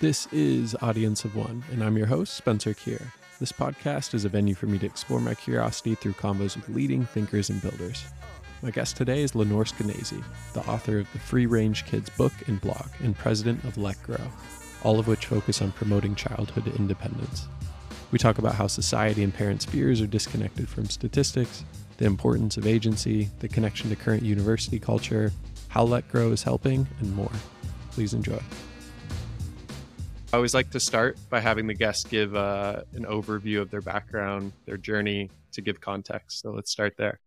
This is Audience of One, and I'm your host, Spencer Kier. This podcast is a venue for me to explore my curiosity through combos with leading thinkers and builders. My guest today is Lenore Skenazy, the author of the Free Range Kids book and blog, and president of Let Grow, all of which focus on promoting childhood independence. We talk about how society and parents' fears are disconnected from statistics, the importance of agency, the connection to current university culture, how Let Grow is helping, and more. Please enjoy. I always like to start by having the guest give uh, an overview of their background, their journey to give context. So let's start there.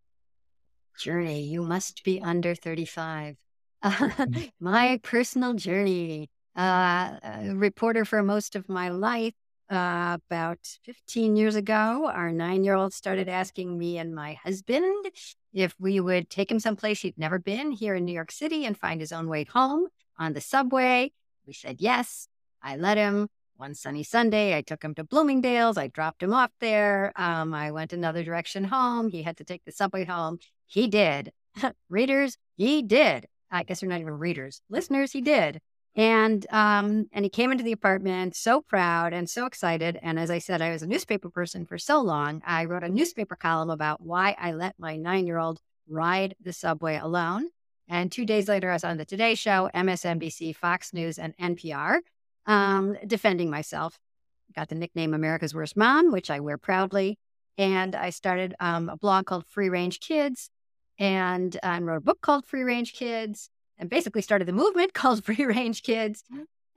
Journey, you must be under 35. my personal journey, uh, a reporter for most of my life. Uh, about 15 years ago, our nine year old started asking me and my husband if we would take him someplace he'd never been here in New York City and find his own way home on the subway. We said yes. I let him. One sunny Sunday, I took him to Bloomingdale's. I dropped him off there. Um, I went another direction home. He had to take the subway home. He did. readers, he did. I guess they're not even readers. Listeners, he did. And um, and he came into the apartment so proud and so excited. And as I said, I was a newspaper person for so long. I wrote a newspaper column about why I let my nine year old ride the subway alone. And two days later, I was on the Today Show, MSNBC, Fox News, and NPR um, defending myself. Got the nickname America's Worst Mom, which I wear proudly. And I started um, a blog called Free Range Kids and I wrote a book called Free Range Kids and basically started the movement called Free Range Kids.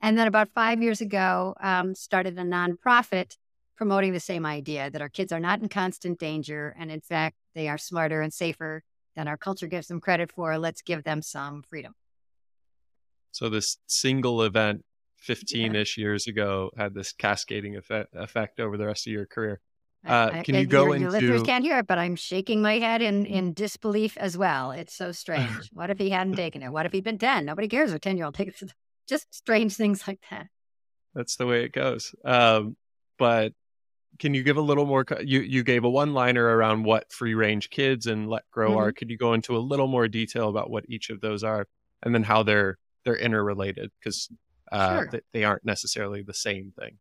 And then about five years ago, um, started a nonprofit promoting the same idea that our kids are not in constant danger. And in fact, they are smarter and safer than our culture gives them credit for. Let's give them some freedom. So, this single event 15 ish yeah. years ago had this cascading effect, effect over the rest of your career. Uh, can you go your, into? Your listeners can't hear it, but I'm shaking my head in in disbelief as well. It's so strange. what if he hadn't taken it? What if he'd been ten? Nobody cares if ten year old takes it. Just strange things like that. That's the way it goes. Um, but can you give a little more? You you gave a one liner around what free range kids and let grow mm-hmm. are. Could you go into a little more detail about what each of those are, and then how they're they're interrelated? Because uh, sure. they aren't necessarily the same thing.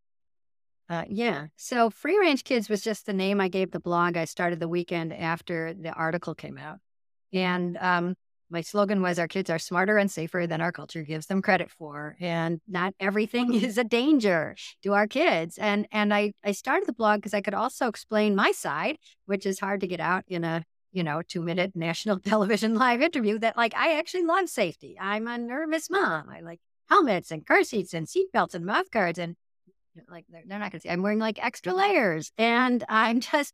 Uh, yeah. So Free Range Kids was just the name I gave the blog. I started the weekend after the article came out. And um, my slogan was Our kids are smarter and safer than our culture gives them credit for. And not everything is a danger to our kids. And and I, I started the blog because I could also explain my side, which is hard to get out in a you know, two minute national television live interview that like I actually love safety. I'm a nervous mom. I like helmets and car seats and seatbelts and mouth guards and like they're, they're not going to see. I'm wearing like extra layers, and I'm just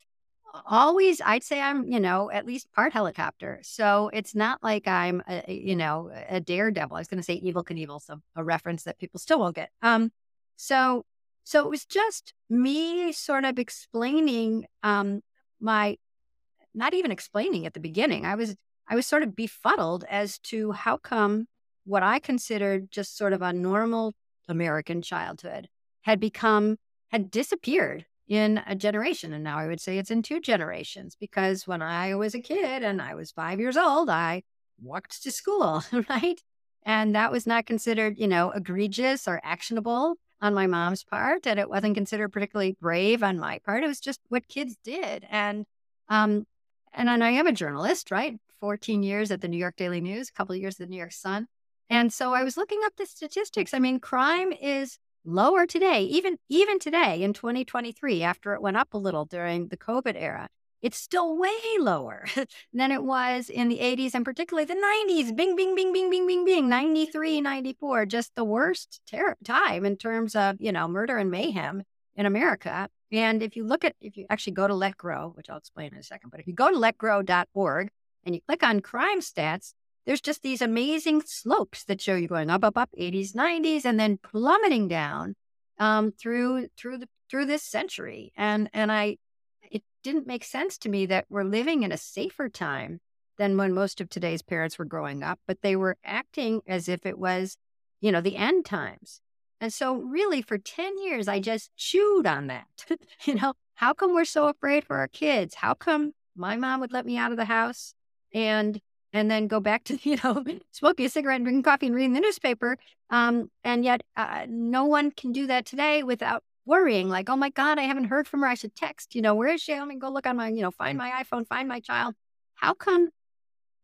always. I'd say I'm you know at least part helicopter. So it's not like I'm a, you know a daredevil. I was going to say Evel Knievel, so a reference that people still won't get. Um, so so it was just me sort of explaining um my not even explaining at the beginning. I was I was sort of befuddled as to how come what I considered just sort of a normal American childhood had become, had disappeared in a generation. And now I would say it's in two generations because when I was a kid and I was five years old, I walked to school, right? And that was not considered, you know, egregious or actionable on my mom's part. And it wasn't considered particularly brave on my part. It was just what kids did. And, um, and I am a journalist, right? 14 years at the New York Daily News, a couple of years at the New York Sun. And so I was looking up the statistics. I mean, crime is lower today, even even today in 2023, after it went up a little during the COVID era. It's still way lower than it was in the 80s and particularly the 90s. Bing, bing, bing, bing, bing, bing, bing. 93, 94, just the worst ter- time in terms of, you know, murder and mayhem in America. And if you look at, if you actually go to Let Grow, which I'll explain in a second, but if you go to letgrow.org and you click on crime stats, there's just these amazing slopes that show you going up, up, up, 80s, 90s, and then plummeting down um, through through the through this century. And and I, it didn't make sense to me that we're living in a safer time than when most of today's parents were growing up, but they were acting as if it was, you know, the end times. And so, really, for 10 years, I just chewed on that. you know, how come we're so afraid for our kids? How come my mom would let me out of the house and and then go back to, you know, smoking a cigarette and drinking coffee and reading the newspaper. Um, and yet uh, no one can do that today without worrying like, oh my God, I haven't heard from her. I should text, you know, where is she? Let me go look on my, you know, find my iPhone, find my child. How come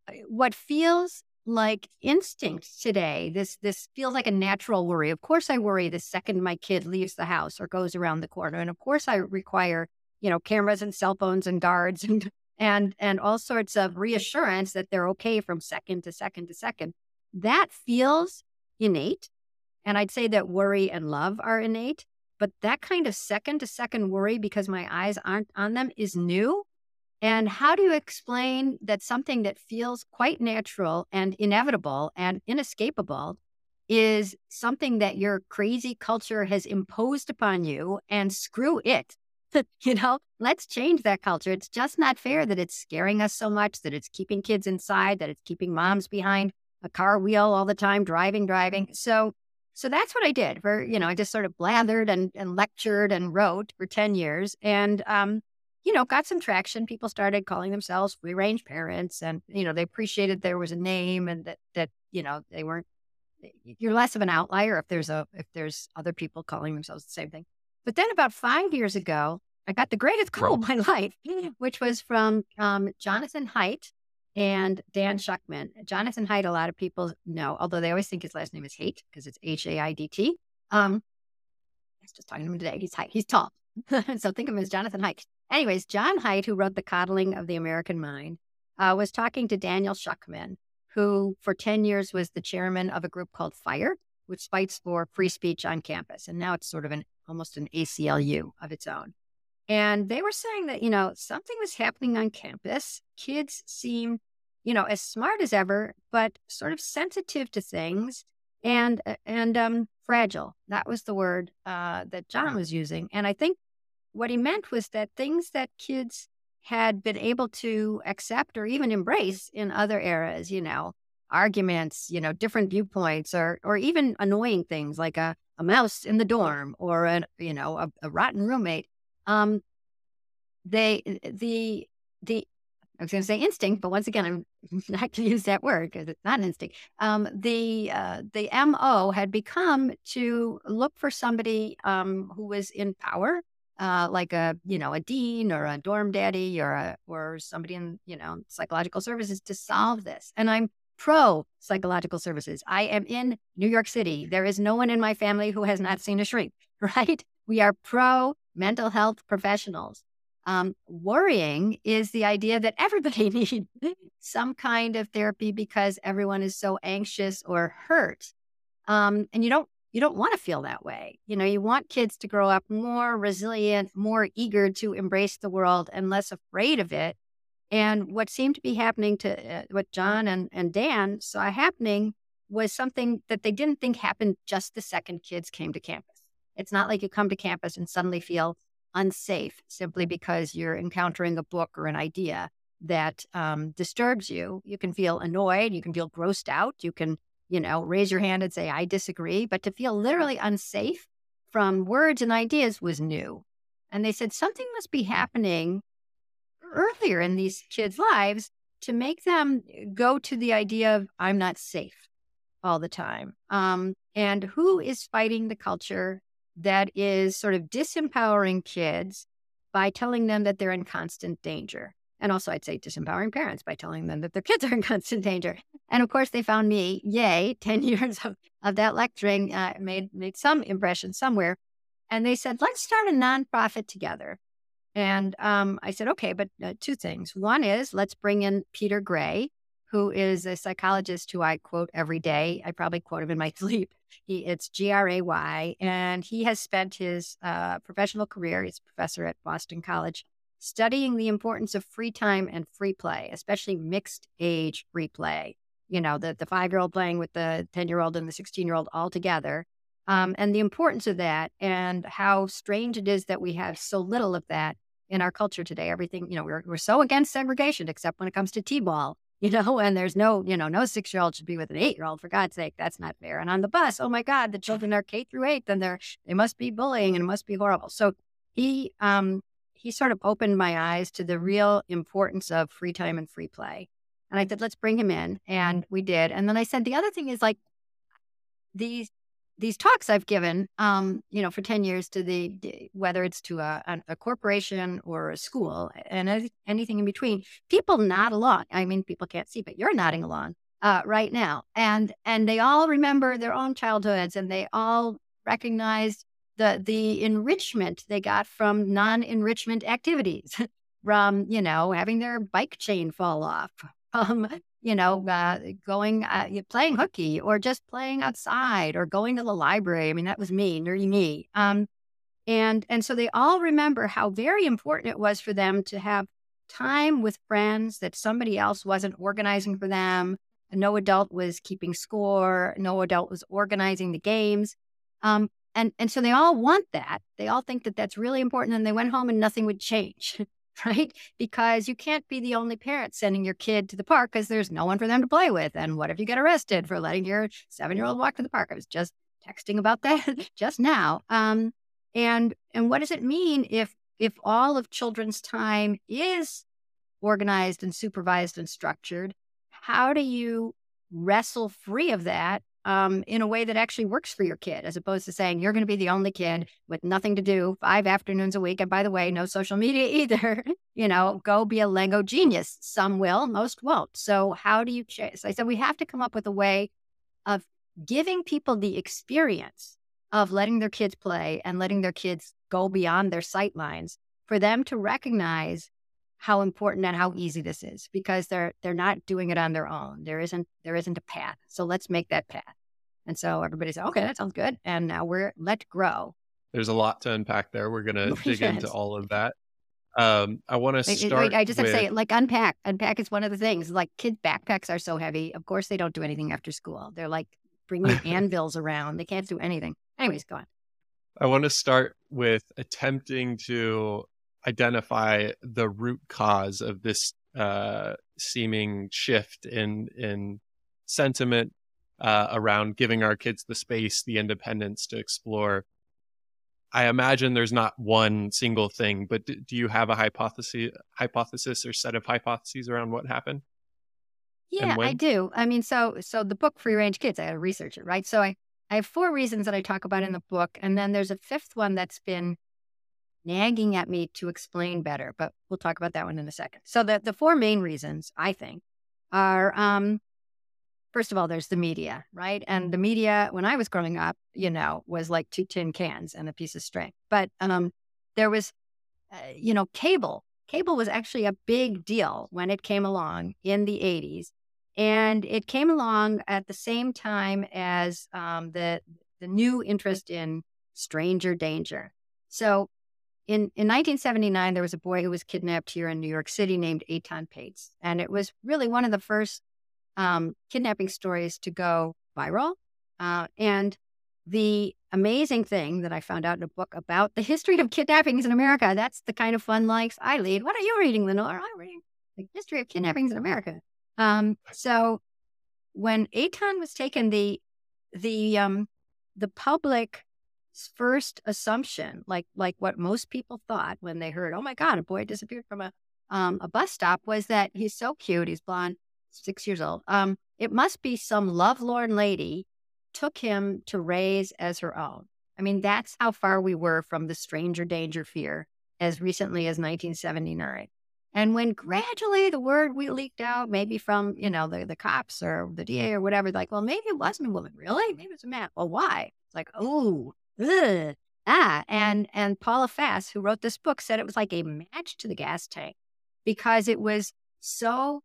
uh, what feels like instinct today, this this feels like a natural worry. Of course I worry the second my kid leaves the house or goes around the corner. And of course I require, you know, cameras and cell phones and guards and and and all sorts of reassurance that they're okay from second to second to second. That feels innate. And I'd say that worry and love are innate. But that kind of second to second worry because my eyes aren't on them is new. And how do you explain that something that feels quite natural and inevitable and inescapable is something that your crazy culture has imposed upon you and screw it? you know, let's change that culture. It's just not fair that it's scaring us so much, that it's keeping kids inside, that it's keeping moms behind a car wheel all the time, driving, driving. So so that's what I did for, you know, I just sort of blathered and, and lectured and wrote for 10 years and, um, you know, got some traction. People started calling themselves free range parents and, you know, they appreciated there was a name and that, that, you know, they weren't, you're less of an outlier if there's a, if there's other people calling themselves the same thing. But then about five years ago, I got the greatest call of my life, which was from um, Jonathan Haidt, and Dan Shuchman. Jonathan Haidt, a lot of people know, although they always think his last name is Haidt because it's H A I D T. Um, I was just talking to him today. He's Haidt. He's tall. so think of him as Jonathan Haidt. Anyways, John Haidt, who wrote The Coddling of the American Mind, uh, was talking to Daniel Shuchman, who for 10 years was the chairman of a group called FIRE, which fights for free speech on campus. And now it's sort of an almost an ACLU of its own. And they were saying that, you know, something was happening on campus. Kids seemed, you know, as smart as ever, but sort of sensitive to things and, uh, and, um, fragile. That was the word, uh, that John was using. And I think what he meant was that things that kids had been able to accept or even embrace in other eras, you know, arguments, you know, different viewpoints or, or even annoying things like a, a mouse in the dorm or a, you know, a, a rotten roommate um, they the the I was going to say instinct, but once again, I'm not going to use that word because it's not an instinct. Um, the uh, the mo had become to look for somebody um, who was in power, uh, like a you know a dean or a dorm daddy or a or somebody in you know psychological services to solve this. And I'm pro psychological services. I am in New York City. There is no one in my family who has not seen a shrink. Right? We are pro mental health professionals. Um, worrying is the idea that everybody needs some kind of therapy because everyone is so anxious or hurt. Um, and you don't you don't want to feel that way. You know, you want kids to grow up more resilient, more eager to embrace the world and less afraid of it. And what seemed to be happening to uh, what John and, and Dan saw happening was something that they didn't think happened just the second kids came to campus. It's not like you come to campus and suddenly feel unsafe simply because you're encountering a book or an idea that um, disturbs you. You can feel annoyed, you can feel grossed out, you can, you know, raise your hand and say, I disagree. But to feel literally unsafe from words and ideas was new. And they said something must be happening earlier in these kids' lives to make them go to the idea of, I'm not safe all the time. Um, and who is fighting the culture that is sort of disempowering kids by telling them that they're in constant danger. And also, I'd say disempowering parents by telling them that their kids are in constant danger. And of course, they found me, yay, 10 years of, of that lecturing uh, made, made some impression somewhere. And they said, let's start a nonprofit together. And um, I said, okay, but uh, two things. One is let's bring in Peter Gray, who is a psychologist who I quote every day. I probably quote him in my sleep. He, it's G R A Y, and he has spent his uh, professional career. He's a professor at Boston College, studying the importance of free time and free play, especially mixed age free play. You know, the the five year old playing with the ten year old and the sixteen year old all together, um, and the importance of that, and how strange it is that we have so little of that in our culture today. Everything, you know, we're we're so against segregation, except when it comes to t-ball you know, and there's no, you know, no six year old should be with an eight year old for God's sake. That's not fair. And on the bus, oh my God, the children are K through eight, then they're they must be bullying and must be horrible. So he um he sort of opened my eyes to the real importance of free time and free play. And I said, let's bring him in. And we did. And then I said, the other thing is like these these talks I've given, um, you know, for 10 years to the, whether it's to a, a corporation or a school and anything in between, people nod along. I mean, people can't see, but you're nodding along uh, right now. And, and they all remember their own childhoods and they all recognize the, the enrichment they got from non-enrichment activities, from, you know, having their bike chain fall off, um, you know, uh, going, uh, playing hooky or just playing outside or going to the library. I mean, that was me, nerdy me. Um, and, and so they all remember how very important it was for them to have time with friends that somebody else wasn't organizing for them. No adult was keeping score. No adult was organizing the games. Um, and, and so they all want that. They all think that that's really important. And they went home and nothing would change. right? Because you can't be the only parent sending your kid to the park because there's no one for them to play with. And what if you get arrested for letting your seven year old walk to the park? I was just texting about that just now. Um, and and what does it mean if if all of children's time is organized and supervised and structured? How do you wrestle free of that um, in a way that actually works for your kid, as opposed to saying you're going to be the only kid with nothing to do five afternoons a week. And by the way, no social media either. you know, go be a Lego genius. Some will, most won't. So, how do you chase? I said we have to come up with a way of giving people the experience of letting their kids play and letting their kids go beyond their sight lines for them to recognize how important and how easy this is because they're they're not doing it on their own. There isn't there isn't a path. So let's make that path. And so everybody said, okay, that sounds good. And now we're let grow. There's a lot to unpack there. We're gonna dig into all of that. Um, I want to start. Wait, I just with... have to say, like, unpack. Unpack is one of the things. Like, kids' backpacks are so heavy. Of course, they don't do anything after school. They're like bringing anvils around. They can't do anything. Anyways, go on. I want to start with attempting to identify the root cause of this uh, seeming shift in in sentiment uh, around giving our kids the space, the independence to explore. I imagine there's not one single thing, but do, do you have a hypothesis, hypothesis or set of hypotheses around what happened? Yeah, I do. I mean, so so the book Free Range Kids, I had to research it, right? So I I have four reasons that I talk about in the book, and then there's a fifth one that's been nagging at me to explain better, but we'll talk about that one in a second. So the, the four main reasons I think are, um, first of all, there's the media, right? And the media, when I was growing up, you know, was like two tin cans and a piece of string. But um, there was, uh, you know, cable. Cable was actually a big deal when it came along in the 80s. And it came along at the same time as um, the, the new interest in stranger danger. So in, in 1979, there was a boy who was kidnapped here in New York City named Etan Patz. And it was really one of the first um, kidnapping stories to go viral. Uh, and the amazing thing that I found out in a book about the history of kidnappings in America, that's the kind of fun likes I lead. What are you reading, Lenore? I'm reading the history of kidnappings in America. Um, so when Etan was taken, the the um, the public first assumption, like like what most people thought when they heard, "Oh my God, a boy disappeared from a um, a bus stop," was that he's so cute, he's blonde, six years old. Um, it must be some lovelorn lady took him to raise as her own. I mean, that's how far we were from the stranger danger fear as recently as 1979. And when gradually the word we leaked out, maybe from, you know, the, the cops or the DA or whatever, like, well, maybe it wasn't a woman. Really? Maybe it's a man. Well, why? It's like, oh, Ugh. Ah, and and Paula Fass, who wrote this book, said it was like a match to the gas tank because it was so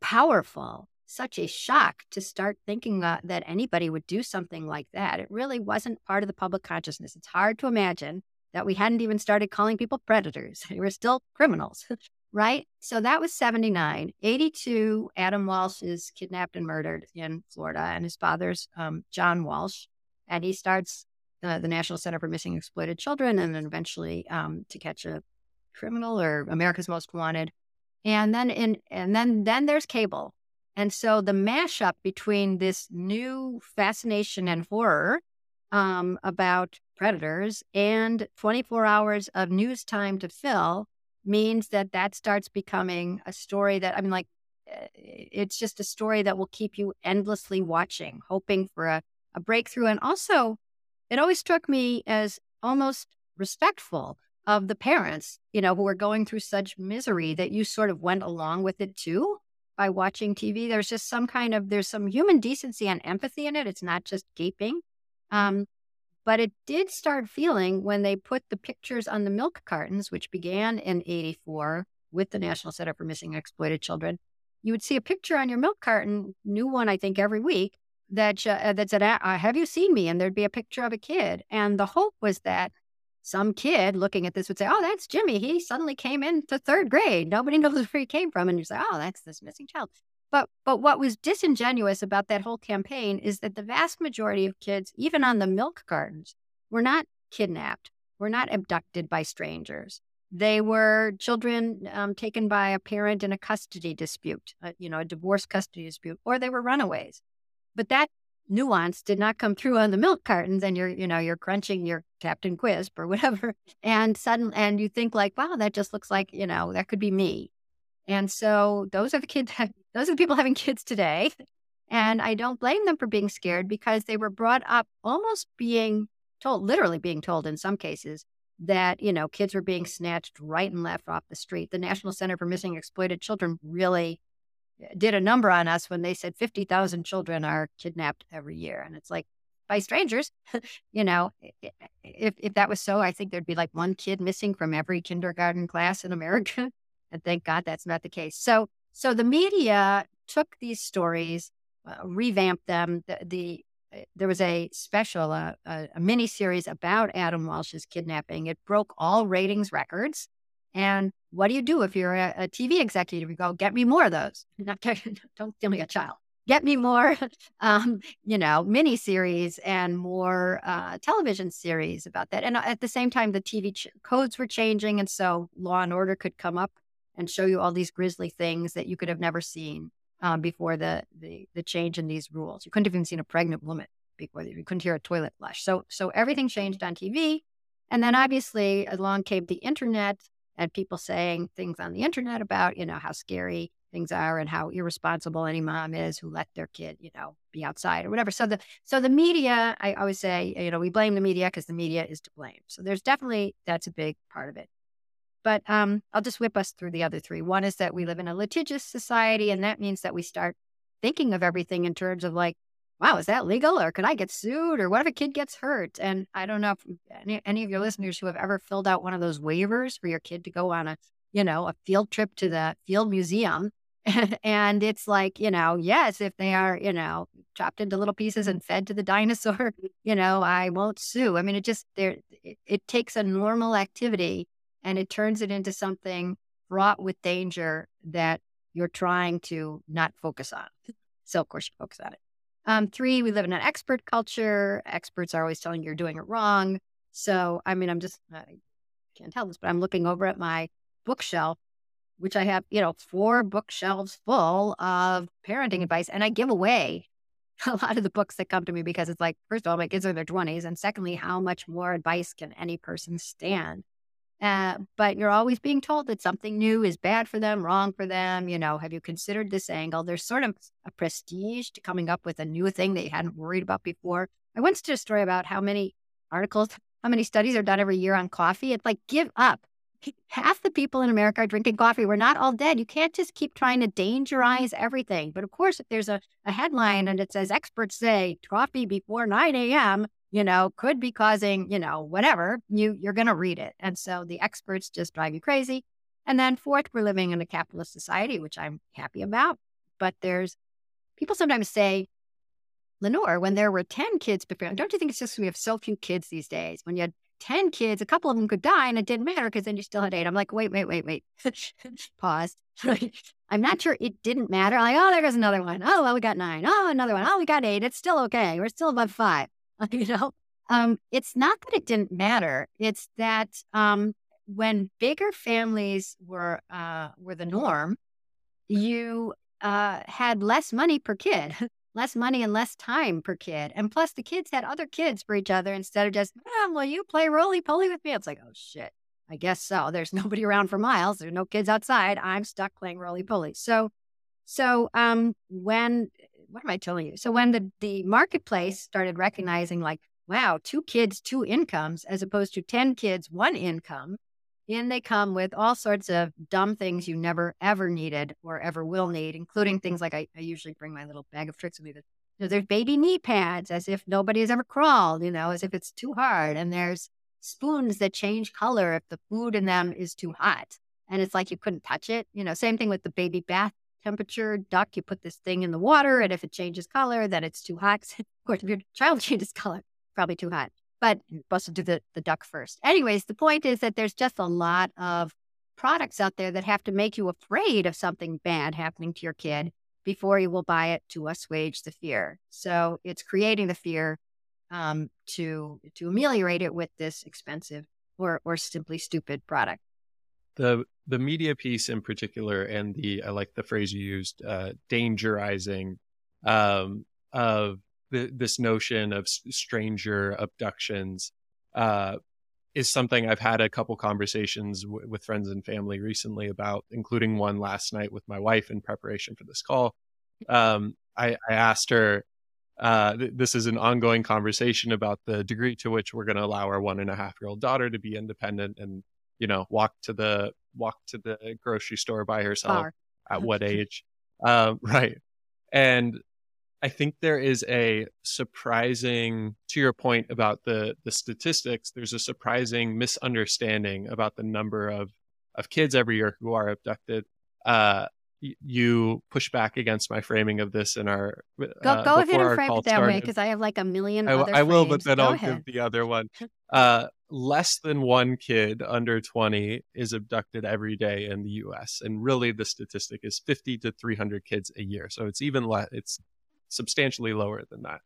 powerful, such a shock to start thinking uh, that anybody would do something like that. It really wasn't part of the public consciousness. It's hard to imagine that we hadn't even started calling people predators. They were still criminals, right? So that was 79. 82, Adam Walsh is kidnapped and murdered in Florida, and his father's um, John Walsh. And he starts uh, the National Center for Missing Exploited Children, and then eventually um, to catch a criminal or America's Most Wanted. And then in and then then there's cable. And so the mashup between this new fascination and horror um, about predators and 24 hours of news time to fill means that that starts becoming a story that I mean, like uh, it's just a story that will keep you endlessly watching, hoping for a, a breakthrough. And also, it always struck me as almost respectful of the parents, you know, who are going through such misery that you sort of went along with it too by watching TV. There's just some kind of there's some human decency and empathy in it. It's not just gaping. Um, but it did start feeling when they put the pictures on the milk cartons, which began in 84 with the National Center for Missing and Exploited Children. You would see a picture on your milk carton, new one, I think, every week that, uh, that said, uh, Have you seen me? And there'd be a picture of a kid. And the hope was that some kid looking at this would say, Oh, that's Jimmy. He suddenly came into third grade. Nobody knows where he came from. And you say, Oh, that's this missing child. But but what was disingenuous about that whole campaign is that the vast majority of kids, even on the milk cartons, were not kidnapped, were not abducted by strangers. They were children um, taken by a parent in a custody dispute, uh, you know, a divorce custody dispute, or they were runaways. But that nuance did not come through on the milk cartons and you're you know you're crunching your captain quisp or whatever and suddenly and you think like wow that just looks like you know that could be me and so those are the kids that those are the people having kids today. And I don't blame them for being scared because they were brought up almost being told, literally being told in some cases, that, you know, kids were being snatched right and left off the street. The National Center for Missing Exploited Children really did a number on us when they said 50,000 children are kidnapped every year. And it's like, by strangers, you know, if, if that was so, I think there'd be like one kid missing from every kindergarten class in America. And thank God that's not the case. So so the media took these stories, uh, revamped them. The, the uh, there was a special, uh, a, a mini series about Adam Walsh's kidnapping. It broke all ratings records. And what do you do if you're a, a TV executive? You go, get me more of those. Not, don't give me a child. Get me more, um, you know, mini series and more uh, television series about that. And uh, at the same time, the TV ch- codes were changing, and so Law and Order could come up and show you all these grisly things that you could have never seen um, before the, the the change in these rules. You couldn't have even seen a pregnant woman before. You couldn't hear a toilet flush. So so everything changed on TV, and then obviously along came the internet and people saying things on the internet about you know how scary things are and how irresponsible any mom is who let their kid you know be outside or whatever. So the so the media, I always say you know we blame the media because the media is to blame. So there's definitely that's a big part of it. But um, I'll just whip us through the other three. One is that we live in a litigious society, and that means that we start thinking of everything in terms of like, wow, is that legal? Or could I get sued? Or what if a kid gets hurt? And I don't know if any, any of your listeners who have ever filled out one of those waivers for your kid to go on a, you know, a field trip to the field museum. and it's like, you know, yes, if they are, you know, chopped into little pieces and fed to the dinosaur, you know, I won't sue. I mean, it just there it, it takes a normal activity and it turns it into something fraught with danger that you're trying to not focus on. So, of course, you focus on it. Um, three, we live in an expert culture. Experts are always telling you you're doing it wrong. So, I mean, I'm just, I can't tell this, but I'm looking over at my bookshelf, which I have, you know, four bookshelves full of parenting advice. And I give away a lot of the books that come to me because it's like, first of all, my kids are in their 20s. And secondly, how much more advice can any person stand? Uh, but you're always being told that something new is bad for them, wrong for them. You know, have you considered this angle? There's sort of a prestige to coming up with a new thing that you hadn't worried about before. I once did a story about how many articles, how many studies are done every year on coffee. It's like, give up. Half the people in America are drinking coffee. We're not all dead. You can't just keep trying to dangerize everything. But of course, if there's a, a headline and it says experts say coffee before 9 a.m., you know, could be causing, you know, whatever, you you're going to read it. And so the experts just drive you crazy. And then fourth, we're living in a capitalist society, which I'm happy about. But there's people sometimes say, Lenore, when there were 10 kids before, don't you think it's just we have so few kids these days? When you had 10 kids, a couple of them could die and it didn't matter because then you still had eight. I'm like, wait, wait, wait, wait. Pause. I'm not sure it didn't matter. I'm like, oh, there goes another one. Oh, well, we got nine. Oh, another one. Oh, we got eight. It's still okay. We're still above five. you know, um, it's not that it didn't matter. It's that um, when bigger families were uh, were the norm, you uh, had less money per kid, less money and less time per kid, and plus the kids had other kids for each other instead of just, oh, well, you play roly poly with me. It's like, oh shit, I guess so. There's nobody around for miles. There's no kids outside. I'm stuck playing roly poly. So So um, when what am I telling you? So when the the marketplace started recognizing like, wow, two kids, two incomes, as opposed to ten kids, one income, and they come with all sorts of dumb things you never ever needed or ever will need, including things like I, I usually bring my little bag of tricks with me. That you know, there's baby knee pads, as if nobody has ever crawled, you know, as if it's too hard, and there's spoons that change color if the food in them is too hot, and it's like you couldn't touch it. You know, same thing with the baby bath temperature duck. You put this thing in the water, and if it changes color, then it's too hot. of course, if your child changes color, probably too hot but you're supposed to do the, the duck first. Anyways, the point is that there's just a lot of products out there that have to make you afraid of something bad happening to your kid before you will buy it to assuage the fear. So it's creating the fear um, to to ameliorate it with this expensive or or simply stupid product. The the media piece in particular, and the I like the phrase you used, uh, dangerizing um, of the, this notion of stranger abductions uh, is something I've had a couple conversations w- with friends and family recently about, including one last night with my wife in preparation for this call. Um, I, I, asked her, uh, th- this is an ongoing conversation about the degree to which we're going to allow our one and a half year old daughter to be independent and, you know, walk to the walk to the grocery store by herself. Bar. At what age? Um, right. And I think there is a surprising, to your point about the the statistics, there's a surprising misunderstanding about the number of of kids every year who are abducted. Uh, you push back against my framing of this in our go, uh, go ahead and frame it that started. way because I have like a million. I, I will, but then go I'll ahead. give the other one. Uh, less than one kid under 20 is abducted every day in the U.S. and really the statistic is 50 to 300 kids a year. So it's even less. It's substantially lower than that.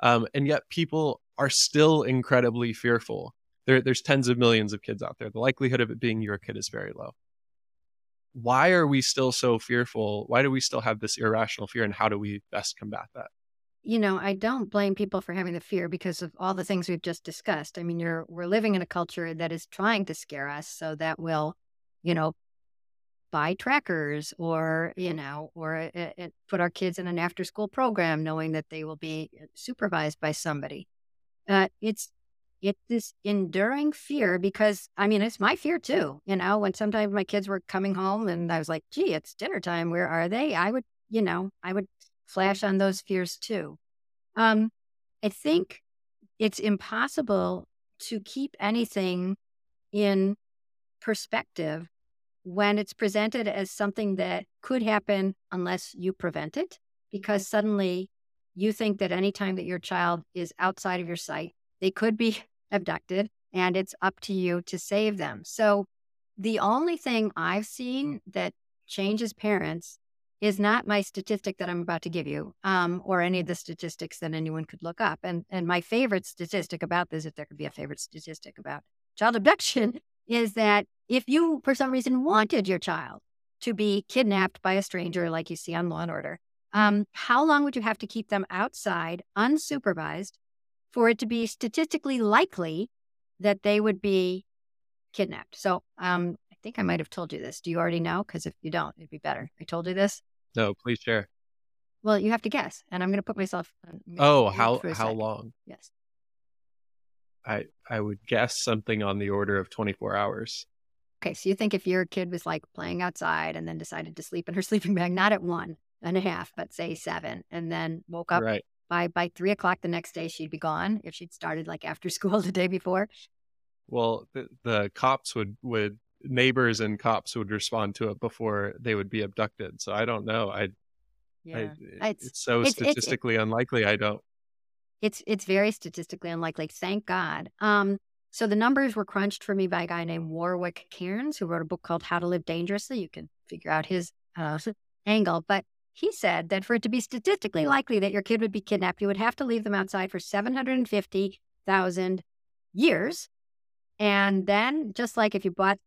Um, and yet people are still incredibly fearful. There, there's tens of millions of kids out there. The likelihood of it being your kid is very low. Why are we still so fearful? Why do we still have this irrational fear, and how do we best combat that? You know, I don't blame people for having the fear because of all the things we've just discussed. I mean, you're we're living in a culture that is trying to scare us, so that will, you know, buy trackers or you know or uh, uh, put our kids in an after school program knowing that they will be uh, supervised by somebody uh, it's it's this enduring fear because i mean it's my fear too you know when sometimes my kids were coming home and i was like gee it's dinner time where are they i would you know i would flash on those fears too um i think it's impossible to keep anything in perspective when it's presented as something that could happen unless you prevent it, because suddenly you think that anytime that your child is outside of your sight, they could be abducted and it's up to you to save them. So the only thing I've seen that changes parents is not my statistic that I'm about to give you, um, or any of the statistics that anyone could look up. And and my favorite statistic about this, if there could be a favorite statistic about child abduction, is that if you, for some reason, wanted your child to be kidnapped by a stranger, like you see on Law and Order, um, how long would you have to keep them outside, unsupervised, for it to be statistically likely that they would be kidnapped? So um, I think I might have told you this. Do you already know? Because if you don't, it'd be better. I told you this. No, please share. Well, you have to guess, and I'm going to put myself. Uh, oh, how how second. long? Yes. I I would guess something on the order of 24 hours. Okay, so you think if your kid was like playing outside and then decided to sleep in her sleeping bag, not at one and a half, but say seven, and then woke up right. by by three o'clock the next day, she'd be gone if she'd started like after school the day before. Well, the, the cops would would neighbors and cops would respond to it before they would be abducted. So I don't know. I, yeah, I, it's, it's, so it's, statistically it's, unlikely. I don't it's it's very statistically unlikely. Thank God. Um, so the numbers were crunched for me by a guy named Warwick Cairns, who wrote a book called How to Live Dangerously. You can figure out his uh, angle, but he said that for it to be statistically likely that your kid would be kidnapped, you would have to leave them outside for seven hundred and fifty thousand years, and then just like if you bought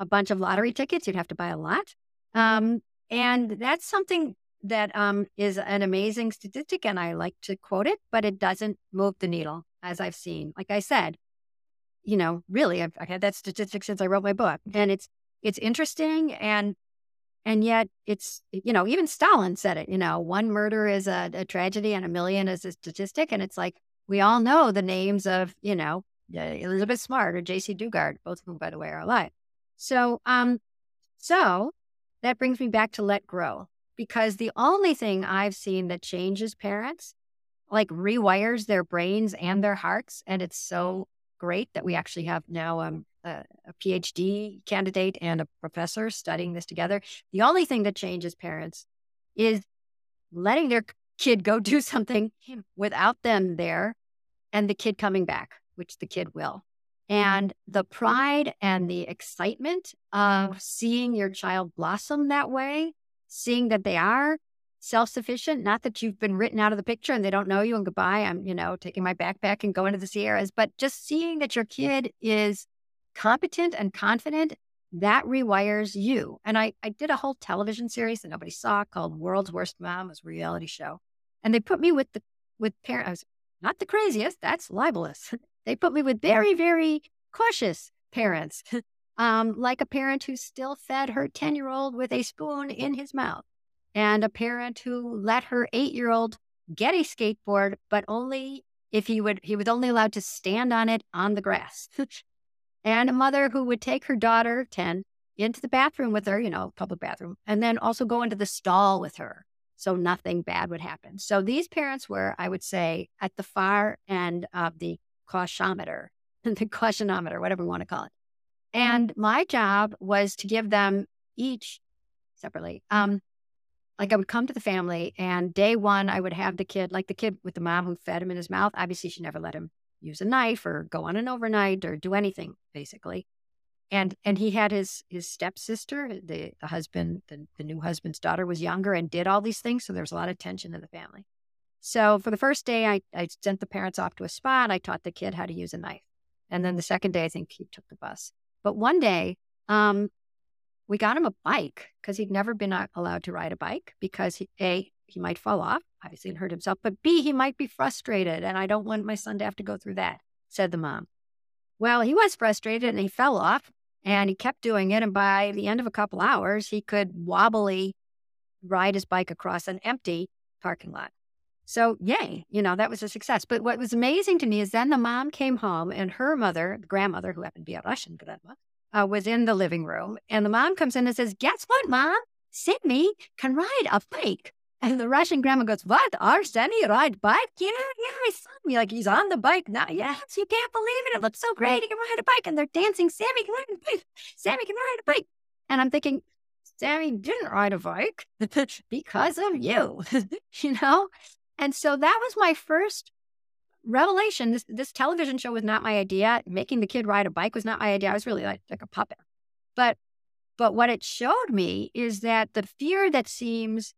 a bunch of lottery tickets, you'd have to buy a lot. Um, and that's something that um, is an amazing statistic, and I like to quote it, but it doesn't move the needle, as I've seen. Like I said, you know, really, I've, I've had that statistic since I wrote my book, and it's it's interesting, and And yet it's, you know, even Stalin said it, you know, one murder is a, a tragedy and a million is a statistic. And it's like, we all know the names of, you know, Elizabeth Smart or Jaycee Dugard, both of whom, by the way, are alive. So, um, so that brings me back to let grow because the only thing I've seen that changes parents, like rewires their brains and their hearts, and it's so great that we actually have now um, a, a PhD candidate and a professor studying this together. The only thing that changes parents is letting their kid go do something without them there and the kid coming back, which the kid will. Mm-hmm. And the pride and the excitement of seeing your child blossom that way, seeing that they are self sufficient, not that you've been written out of the picture and they don't know you and goodbye, I'm, you know, taking my backpack and going to the Sierras, but just seeing that your kid is competent and confident, that rewires you. And I, I did a whole television series that nobody saw called World's Worst Mom, was a reality show. And they put me with the with parents. I was not the craziest, that's libelous. they put me with very, very cautious parents. um, like a parent who still fed her 10 year old with a spoon in his mouth, and a parent who let her eight year old get a skateboard, but only if he would he was only allowed to stand on it on the grass and a mother who would take her daughter, 10, into the bathroom with her, you know, public bathroom, and then also go into the stall with her so nothing bad would happen. So these parents were, I would say, at the far end of the cautionometer, the cautionometer, whatever you want to call it. And my job was to give them each separately. Um, like I would come to the family, and day one, I would have the kid, like the kid with the mom who fed him in his mouth. Obviously, she never let him use a knife or go on an overnight or do anything basically and and he had his his stepsister the, the husband the, the new husband's daughter was younger and did all these things so there was a lot of tension in the family so for the first day I, I sent the parents off to a spa and i taught the kid how to use a knife and then the second day i think he took the bus but one day um, we got him a bike because he'd never been allowed to ride a bike because he, a he might fall off, obviously, and hurt himself, but B, he might be frustrated. And I don't want my son to have to go through that, said the mom. Well, he was frustrated and he fell off and he kept doing it. And by the end of a couple hours, he could wobbly ride his bike across an empty parking lot. So, yay, you know, that was a success. But what was amazing to me is then the mom came home and her mother, the grandmother, who happened to be a Russian grandma, uh, was in the living room. And the mom comes in and says, Guess what, mom? Sydney can ride a bike. And the Russian grandma goes, What? Our Sammy ride bike? Yeah, yeah, my son. Me like he's on the bike now. Yes, you can't believe it. It looks so great. He can ride a bike. And they're dancing, Sammy can ride a bike. Sammy can ride a bike. And I'm thinking, Sammy didn't ride a bike because of you, you know? And so that was my first revelation. This this television show was not my idea. Making the kid ride a bike was not my idea. I was really like, like a puppet. But but what it showed me is that the fear that seems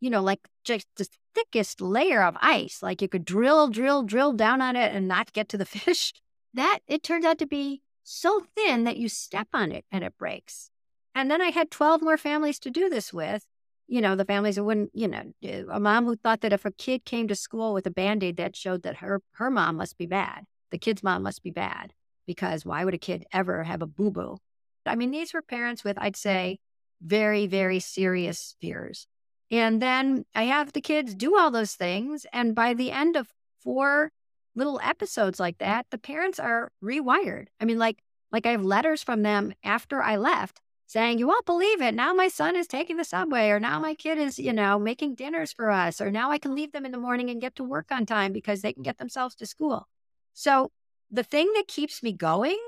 you know, like just the thickest layer of ice, like you could drill, drill, drill down on it and not get to the fish. That it turned out to be so thin that you step on it and it breaks. And then I had 12 more families to do this with. You know, the families that wouldn't, you know, a mom who thought that if a kid came to school with a band aid, that showed that her, her mom must be bad. The kid's mom must be bad because why would a kid ever have a boo boo? I mean, these were parents with, I'd say, very, very serious fears. And then I have the kids do all those things. And by the end of four little episodes like that, the parents are rewired. I mean, like, like I have letters from them after I left saying, You won't believe it. Now my son is taking the subway, or now my kid is, you know, making dinners for us, or now I can leave them in the morning and get to work on time because they can mm. get themselves to school. So the thing that keeps me going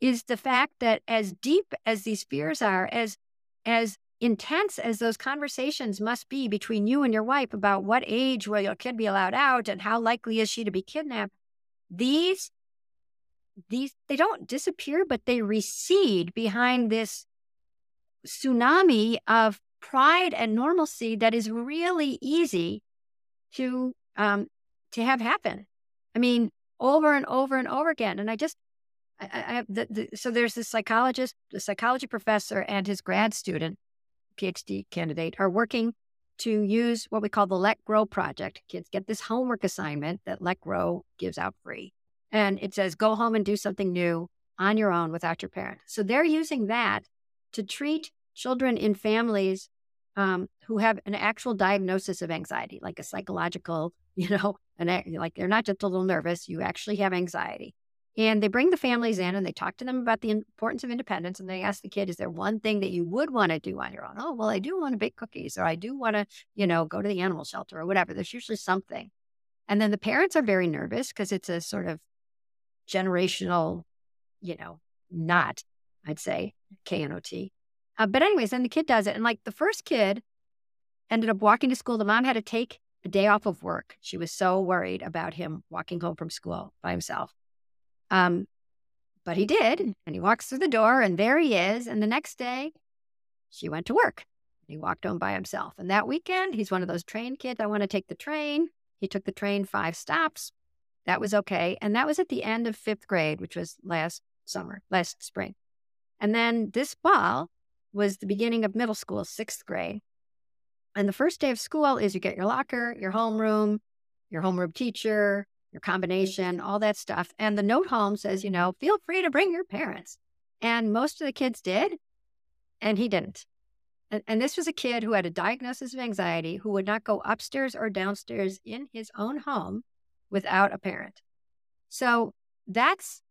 is the fact that as deep as these fears are, as as intense as those conversations must be between you and your wife about what age will your kid be allowed out and how likely is she to be kidnapped, these these they don't disappear, but they recede behind this tsunami of pride and normalcy that is really easy to um, to have happen. I mean, over and over and over again. And I just, I, I the, the, so there's this psychologist, the psychology professor, and his grad student PhD candidate are working to use what we call the Let Grow project. Kids get this homework assignment that Let Grow gives out free. And it says, go home and do something new on your own without your parent. So they're using that to treat children in families um, who have an actual diagnosis of anxiety, like a psychological, you know, an, like they're not just a little nervous, you actually have anxiety. And they bring the families in and they talk to them about the importance of independence. And they ask the kid, is there one thing that you would want to do on your own? Oh, well, I do want to bake cookies or I do want to, you know, go to the animal shelter or whatever. There's usually something. And then the parents are very nervous because it's a sort of generational, you know, knot, I'd say, K N O T. Uh, but, anyways, then the kid does it. And like the first kid ended up walking to school. The mom had to take a day off of work. She was so worried about him walking home from school by himself. Um, but he did. And he walks through the door, and there he is. And the next day, she went to work. He walked home by himself. And that weekend, he's one of those train kids. I want to take the train. He took the train five stops. That was okay. And that was at the end of fifth grade, which was last summer, last spring. And then this fall was the beginning of middle school, sixth grade. And the first day of school is you get your locker, your homeroom, your homeroom teacher, your combination, all that stuff. And the note home says, you know, feel free to bring your parents. And most of the kids did, and he didn't. And, and this was a kid who had a diagnosis of anxiety who would not go upstairs or downstairs in his own home without a parent. So that's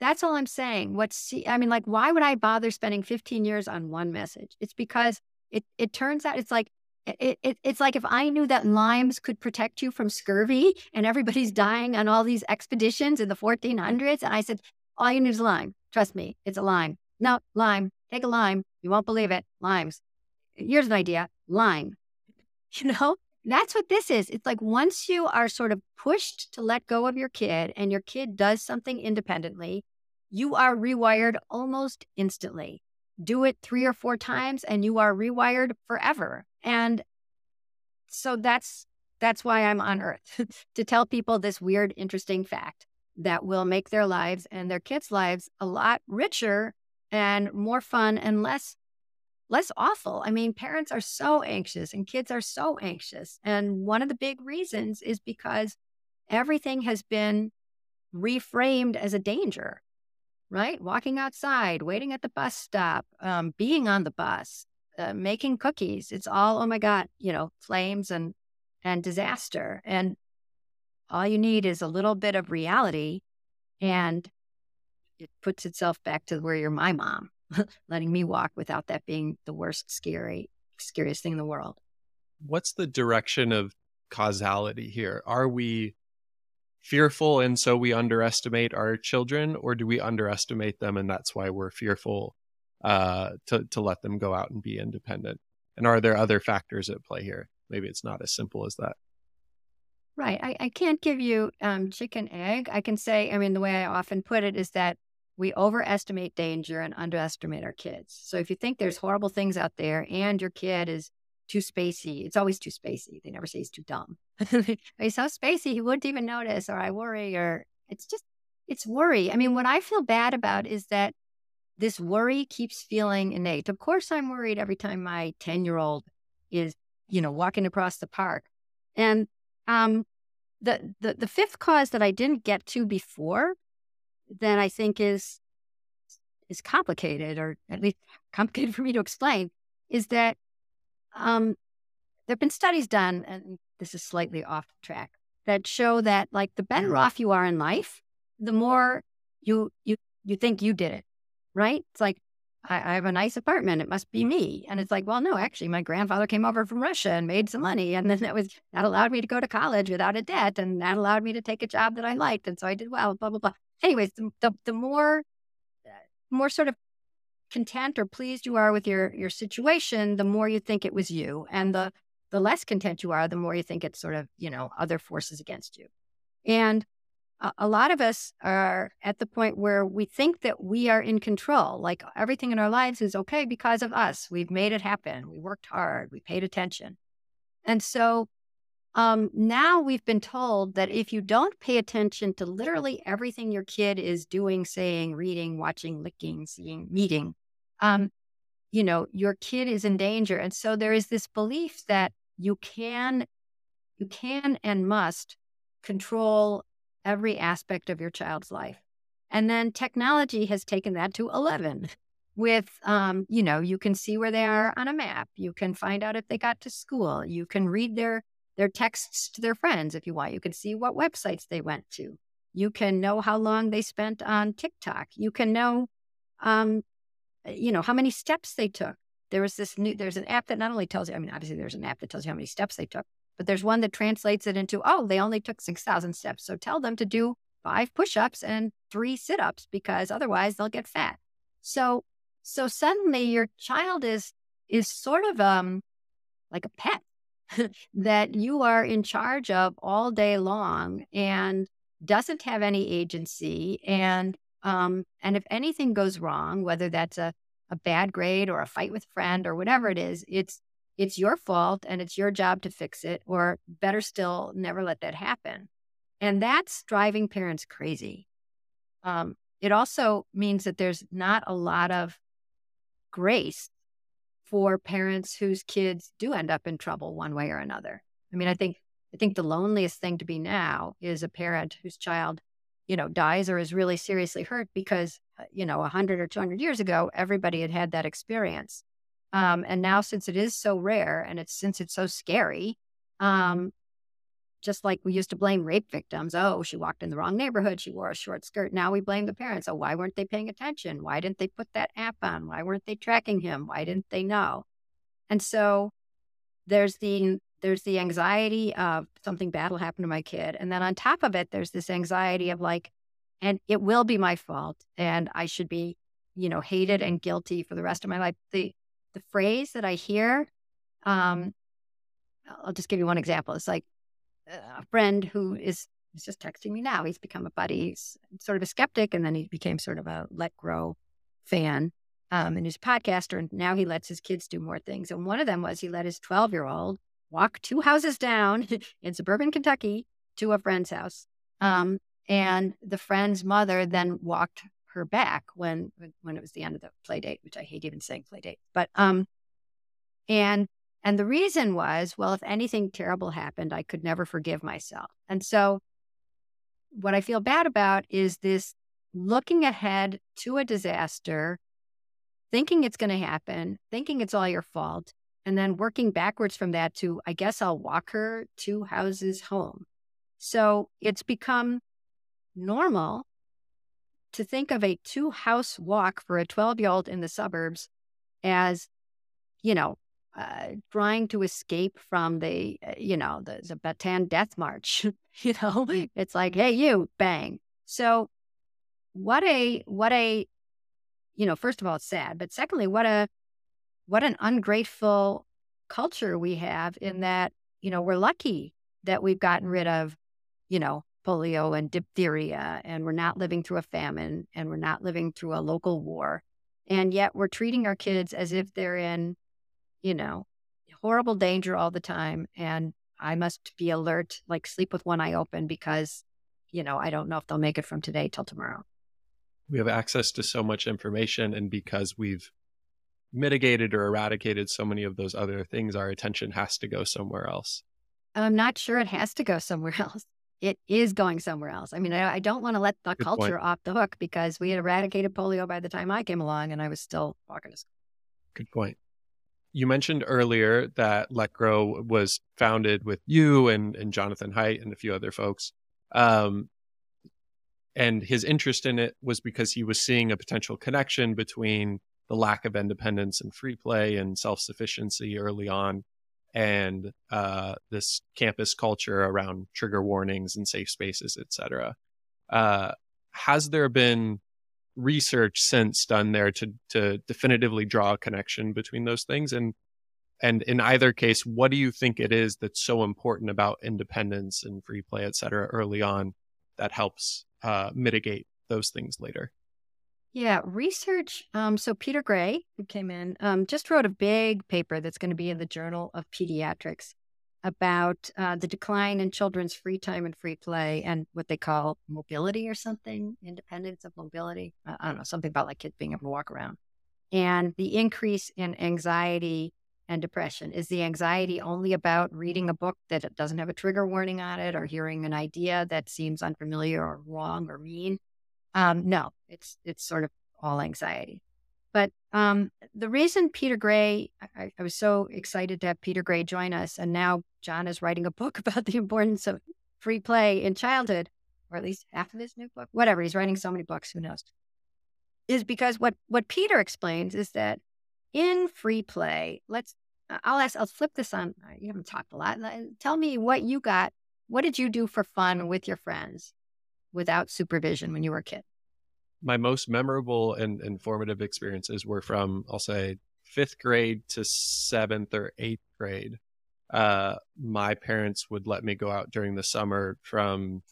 that's all I'm saying. What's I mean, like, why would I bother spending 15 years on one message? It's because it it turns out it's like it, it, it's like if I knew that limes could protect you from scurvy and everybody's dying on all these expeditions in the 1400s. And I said, all you need is lime. Trust me, it's a lime. No, lime. Take a lime. You won't believe it. Limes. Here's an idea lime. You know, that's what this is. It's like once you are sort of pushed to let go of your kid and your kid does something independently, you are rewired almost instantly. Do it three or four times and you are rewired forever. And so that's that's why I'm on earth to tell people this weird interesting fact that will make their lives and their kids' lives a lot richer and more fun and less less awful. I mean, parents are so anxious and kids are so anxious. And one of the big reasons is because everything has been reframed as a danger, right? Walking outside, waiting at the bus stop, um, being on the bus, uh, making cookies. It's all, oh my God, you know, flames and, and disaster. And all you need is a little bit of reality and it puts itself back to where you're my mom, letting me walk without that being the worst, scary, scariest thing in the world. What's the direction of causality here? Are we fearful and so we underestimate our children, or do we underestimate them and that's why we're fearful uh, to to let them go out and be independent? And are there other factors at play here? Maybe it's not as simple as that. Right. I, I can't give you um, chicken egg. I can say, I mean, the way I often put it is that we overestimate danger and underestimate our kids. So if you think there's horrible things out there and your kid is too spacey, it's always too spacey. They never say he's too dumb. he's so spacey, he wouldn't even notice, or I worry, or it's just, it's worry. I mean, what I feel bad about is that this worry keeps feeling innate. Of course, I'm worried every time my 10 year old is, you know, walking across the park. And um, the, the, the fifth cause that I didn't get to before, that I think is, is complicated, or at least complicated for me to explain, is that um, there have been studies done, and this is slightly off track, that show that like the better off you are in life, the more you you you think you did it right? It's like, I, I, have a nice apartment. It must be me. And it's like, well, no, actually, my grandfather came over from Russia and made some money. And then that was, that allowed me to go to college without a debt. And that allowed me to take a job that I liked. And so I did well, blah, blah, blah. Anyways, the, the, the more, uh, more sort of content or pleased you are with your, your situation, the more you think it was you. And the, the less content you are, the more you think it's sort of, you know, other forces against you. And a lot of us are at the point where we think that we are in control. Like everything in our lives is okay because of us. We've made it happen. We worked hard. We paid attention. And so um, now we've been told that if you don't pay attention to literally everything your kid is doing, saying, reading, watching, licking, seeing, meeting, um, you know, your kid is in danger. And so there is this belief that you can, you can and must control every aspect of your child's life. And then technology has taken that to 11. with, um, you know, you can see where they are on a map. You can find out if they got to school. You can read their their texts to their friends if you want. You can see what websites they went to. You can know how long they spent on TikTok. You can know, um, you know, how many steps they took. There was this new. There's an app that not only tells you. I mean, obviously, there's an app that tells you how many steps they took, but there's one that translates it into, oh, they only took six thousand steps. So tell them to do five push-ups and three sit-ups because otherwise they'll get fat. So so suddenly your child is is sort of um like a pet that you are in charge of all day long and doesn't have any agency and um and if anything goes wrong whether that's a a bad grade or a fight with a friend or whatever it is it's it's your fault and it's your job to fix it or better still never let that happen. And that's driving parents crazy. Um it also means that there's not a lot of grace for parents whose kids do end up in trouble one way or another. I mean, I think I think the loneliest thing to be now is a parent whose child, you know, dies or is really seriously hurt because, uh, you know, 100 or 200 years ago, everybody had had that experience. Um, and now, since it is so rare and it's since it's so scary, um, just like we used to blame rape victims. Oh, she walked in the wrong neighborhood. She wore a short skirt. Now we blame the parents. Oh, why weren't they paying attention? Why didn't they put that app on? Why weren't they tracking him? Why didn't they know? And so there's the there's the anxiety of something bad will happen to my kid. And then on top of it, there's this anxiety of like, and it will be my fault and I should be, you know, hated and guilty for the rest of my life. The the phrase that I hear, um, I'll just give you one example. It's like, a friend who is is just texting me now. He's become a buddy. He's sort of a skeptic, and then he became sort of a Let Grow fan. Um, and he's podcaster, and now he lets his kids do more things. And one of them was he let his 12 year old walk two houses down in suburban Kentucky to a friend's house. Um, and the friend's mother then walked her back when when it was the end of the play date, which I hate even saying play date. But um, and and the reason was, well, if anything terrible happened, I could never forgive myself. And so, what I feel bad about is this looking ahead to a disaster, thinking it's going to happen, thinking it's all your fault, and then working backwards from that to, I guess I'll walk her two houses home. So, it's become normal to think of a two house walk for a 12 year old in the suburbs as, you know, uh, trying to escape from the, uh, you know, the, the Bataan death march. you know, mm. it's like, hey, you, bang. So, what a, what a, you know, first of all, it's sad, but secondly, what a, what an ungrateful culture we have in that, you know, we're lucky that we've gotten rid of, you know, polio and diphtheria, and we're not living through a famine, and we're not living through a local war. And yet we're treating our kids as if they're in you know, horrible danger all the time. And I must be alert, like sleep with one eye open because, you know, I don't know if they'll make it from today till tomorrow. We have access to so much information. And because we've mitigated or eradicated so many of those other things, our attention has to go somewhere else. I'm not sure it has to go somewhere else. It is going somewhere else. I mean, I, I don't want to let the Good culture point. off the hook because we had eradicated polio by the time I came along and I was still walking to school. Good point you mentioned earlier that Let Grow was founded with you and, and Jonathan Haidt and a few other folks. Um, and his interest in it was because he was seeing a potential connection between the lack of independence and free play and self sufficiency early on and uh, this campus culture around trigger warnings and safe spaces, et cetera. Uh, has there been research since done there to to definitively draw a connection between those things. And and in either case what do you think it is that's so important about independence and free play et cetera early on that helps uh, mitigate those things later? Yeah research um, so peter gray who came in um, just wrote a big paper that's going to be in the journal of pediatrics about uh, the decline in children's free time and free play and what they call mobility or something, independence of mobility. I don't know, something about like kids being able to walk around. And the increase in anxiety and depression. Is the anxiety only about reading a book that doesn't have a trigger warning on it or hearing an idea that seems unfamiliar or wrong or mean? Um, no, it's it's sort of all anxiety. But um, the reason Peter Gray, I, I, was so excited to have Peter Gray join us, and now John is writing a book about the importance of free play in childhood, or at least half of his new book, whatever. He's writing so many books, who knows? Is because what what Peter explains is that in free play, let's I'll ask, I'll flip this on. You haven't talked a lot. Tell me what you got. What did you do for fun with your friends without supervision when you were a kid? My most memorable and informative experiences were from I'll say fifth grade to seventh or eighth grade. Uh, my parents would let me go out during the summer from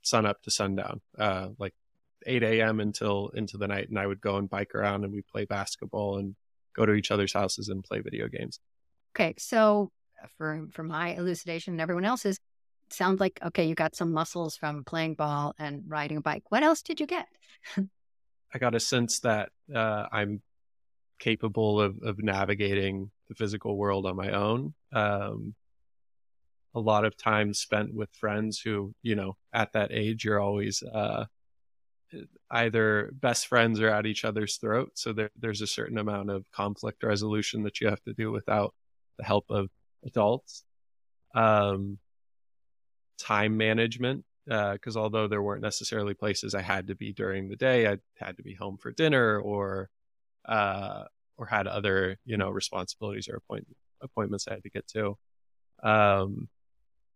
sun up to sundown, uh, like 8 a.m. until into the night, and I would go and bike around and we play basketball and go to each other's houses and play video games. Okay, so uh, for for my elucidation and everyone else's, sounds like okay, you got some muscles from playing ball and riding a bike. What else did you get? I got a sense that uh, I'm capable of, of navigating the physical world on my own. Um, a lot of time spent with friends who, you know, at that age, you're always uh, either best friends or at each other's throat. So there, there's a certain amount of conflict resolution that you have to do without the help of adults. Um, time management because uh, although there weren't necessarily places I had to be during the day, I had to be home for dinner or uh, or had other you know responsibilities or appoint- appointments I had to get to. Um,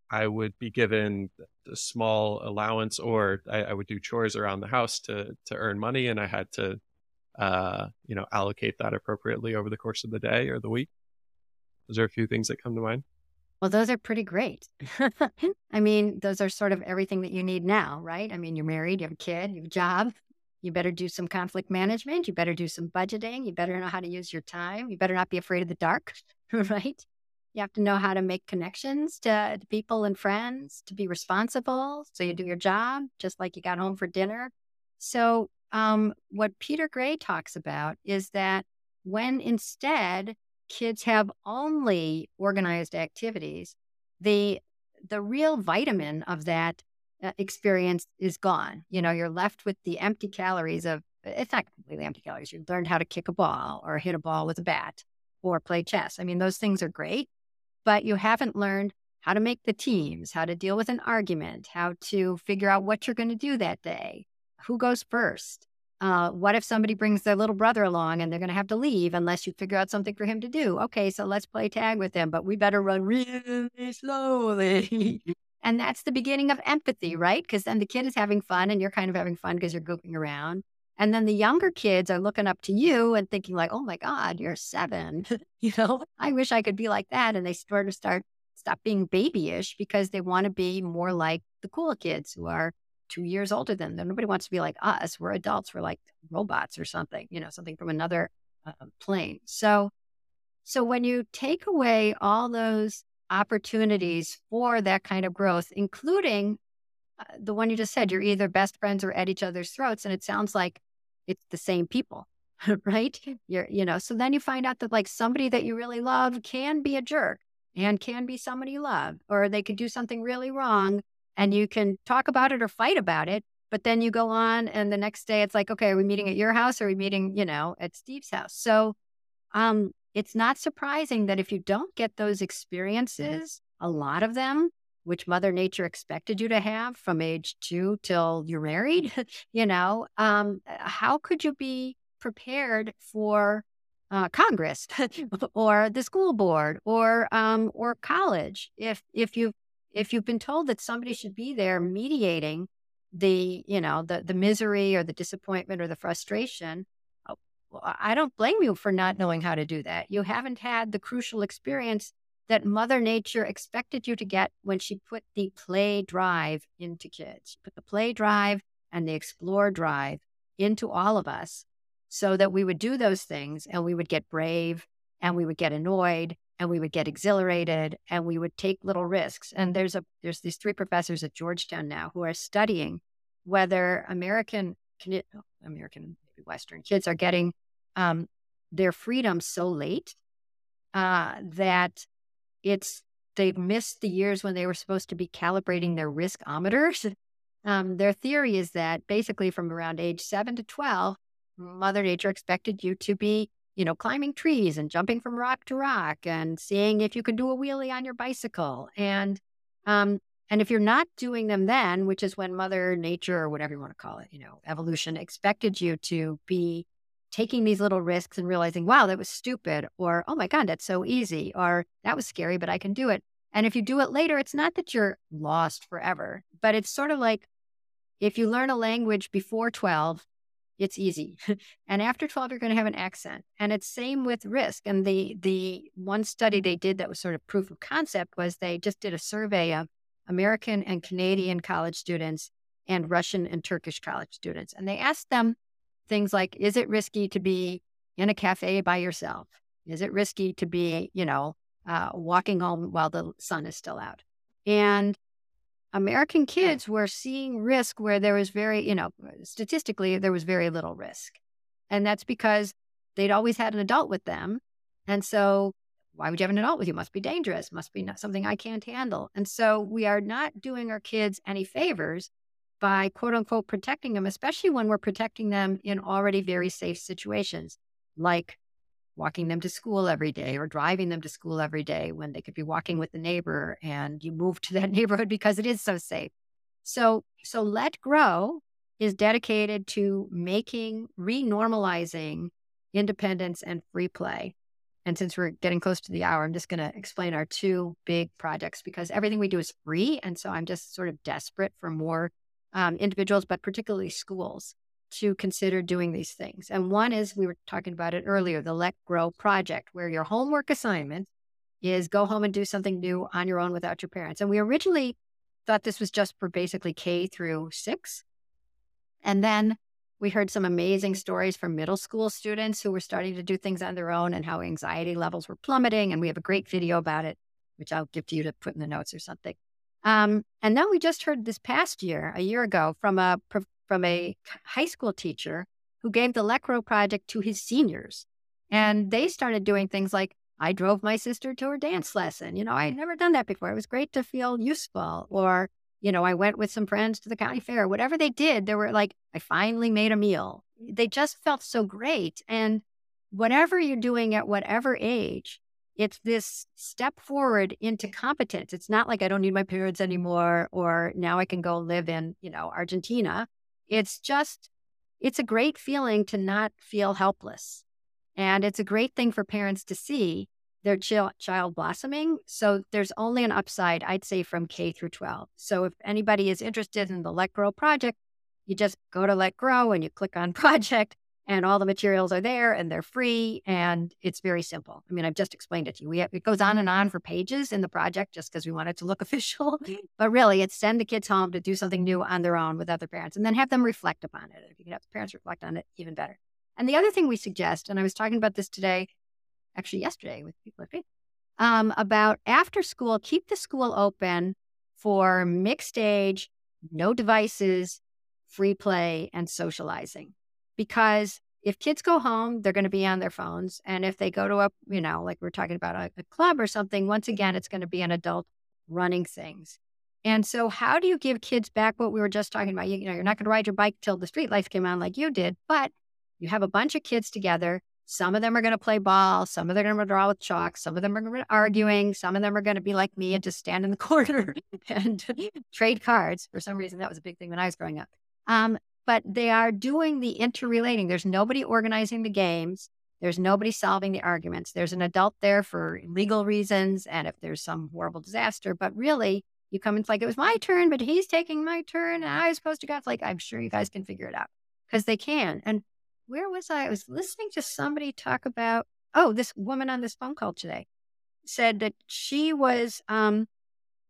I would be given a small allowance, or I, I, would do chores around the house to to earn money, and I had to uh, you know allocate that appropriately over the course of the day or the week. Those are a few things that come to mind. Well, those are pretty great. I mean, those are sort of everything that you need now, right? I mean, you're married, you have a kid, you have a job. You better do some conflict management. You better do some budgeting. You better know how to use your time. You better not be afraid of the dark, right? You have to know how to make connections to, to people and friends, to be responsible. So you do your job just like you got home for dinner. So, um, what Peter Gray talks about is that when instead kids have only organized activities, the the real vitamin of that uh, experience is gone. You know, you're left with the empty calories of it's not completely empty calories. You've learned how to kick a ball or hit a ball with a bat or play chess. I mean, those things are great, but you haven't learned how to make the teams, how to deal with an argument, how to figure out what you're going to do that day, who goes first, uh, what if somebody brings their little brother along and they're going to have to leave unless you figure out something for him to do? Okay, so let's play tag with them, but we better run really slowly. and that's the beginning of empathy, right? Because then the kid is having fun and you're kind of having fun because you're goofing around. And then the younger kids are looking up to you and thinking like, "Oh my God, you're seven. you know, I wish I could be like that." And they sort of start stop being babyish because they want to be more like the cool kids who are two years older than them. Nobody wants to be like us. We're adults. We're like robots or something, you know, something from another uh, plane. So, so when you take away all those opportunities for that kind of growth, including uh, the one you just said, you're either best friends or at each other's throats, and it sounds like it's the same people, right? You're, you know, so then you find out that like somebody that you really love can be a jerk and can be somebody you love, or they could do something really wrong and you can talk about it or fight about it. But then you go on, and the next day it's like, okay, are we meeting at your house? Or are we meeting, you know, at Steve's house? So um, it's not surprising that if you don't get those experiences, a lot of them, which Mother Nature expected you to have from age two till you're married, you know, um, how could you be prepared for uh, Congress or the school board or um, or college if if you if you've been told that somebody should be there mediating the you know the the misery or the disappointment or the frustration uh, i don't blame you for not knowing how to do that. You haven't had the crucial experience that mother nature expected you to get when she put the play drive into kids. Put the play drive and the explore drive into all of us so that we would do those things and we would get brave and we would get annoyed and we would get exhilarated and we would take little risks. And there's a there's these three professors at Georgetown now who are studying whether American American maybe Western kids are getting um, their freedom so late uh, that it's they've missed the years when they were supposed to be calibrating their riskometers. Um, their theory is that basically from around age seven to twelve, Mother Nature expected you to be, you know, climbing trees and jumping from rock to rock and seeing if you could do a wheelie on your bicycle. And um, and if you're not doing them then, which is when Mother Nature or whatever you want to call it, you know, evolution expected you to be taking these little risks and realizing, wow, that was stupid, or oh my God, that's so easy, or that was scary, but I can do it. And if you do it later, it's not that you're lost forever, but it's sort of like if you learn a language before 12, it's easy. and after 12, you're going to have an accent. And it's same with risk. And the the one study they did that was sort of proof of concept was they just did a survey of American and Canadian college students and Russian and Turkish college students. And they asked them things like, is it risky to be in a cafe by yourself? Is it risky to be, you know, uh, walking home while the sun is still out? And American kids were seeing risk where there was very, you know, uh, statistically, there was very little risk. And that's because they'd always had an adult with them. And so, why would you have an adult with you? Must be dangerous, must be not something I can't handle. And so, we are not doing our kids any favors by quote unquote protecting them, especially when we're protecting them in already very safe situations, like walking them to school every day or driving them to school every day when they could be walking with the neighbor and you move to that neighborhood because it is so safe. So, so Let Grow is dedicated to making, renormalizing independence and free play. And since we're getting close to the hour, I'm just going to explain our two big projects because everything we do is free. And so I'm just sort of desperate for more um, individuals, but particularly schools to consider doing these things. And one is we were talking about it earlier the Let Grow project, where your homework assignment is go home and do something new on your own without your parents. And we originally thought this was just for basically K through six. And then we heard some amazing stories from middle school students who were starting to do things on their own and how anxiety levels were plummeting. And we have a great video about it, which I'll give to you to put in the notes or something. Um, and then we just heard this past year, a year ago, from a from a high school teacher who gave the Let Grow project to his seniors. And they started doing things like, I drove my sister to her dance lesson. You know, I had never done that before. It was great to feel useful. Or, you know, I went with some friends to the county fair. Whatever they did, they were like, I finally made a meal. They just felt so great. And whatever you're doing at whatever age, it's this step forward into competence. It's not like I don't need my parents anymore, or now I can go live in, you know, Argentina. It's just, it's a great feeling to not feel helpless. And it's a great thing for parents to see their ch- child blossoming. So there's only an upside, I'd say, from K through 12. So if anybody is interested in the Let Grow project, you just go to Let Grow and you click on project and all the materials are there and they're free and it's very simple. I mean, I've just explained it to you. We have, it goes on and on for pages in the project just because we want it to look official. but really, it's send the kids home to do something new on their own with other parents and then have them reflect upon it. If you can have the parents reflect on it, even better. And the other thing we suggest, and I was talking about this today, actually yesterday with people at Faith, um, about after school, keep the school open for mixed age, no devices, free play, and socializing because if kids go home, they're going to be on their phones. And if they go to a, you know, like we're talking about a, a club or something, once again, it's going to be an adult running things. And so, how do you give kids back what we were just talking about? You, you know, you're not going to ride your bike till the street lights came on like you did, but you have a bunch of kids together. Some of them are going to play ball. Some of them are going to draw with chalk. Some of them are going to be arguing. Some of them are going to be like me and just stand in the corner and trade cards. For some reason, that was a big thing when I was growing up. Um, but they are doing the interrelating. There's nobody organizing the games. There's nobody solving the arguments. There's an adult there for legal reasons and if there's some horrible disaster. But really, you come and it's like, it was my turn, but he's taking my turn. And I was supposed to go. It's like, I'm sure you guys can figure it out because they can. And where was I? I was listening to somebody talk about, oh, this woman on this phone call today said that she was um,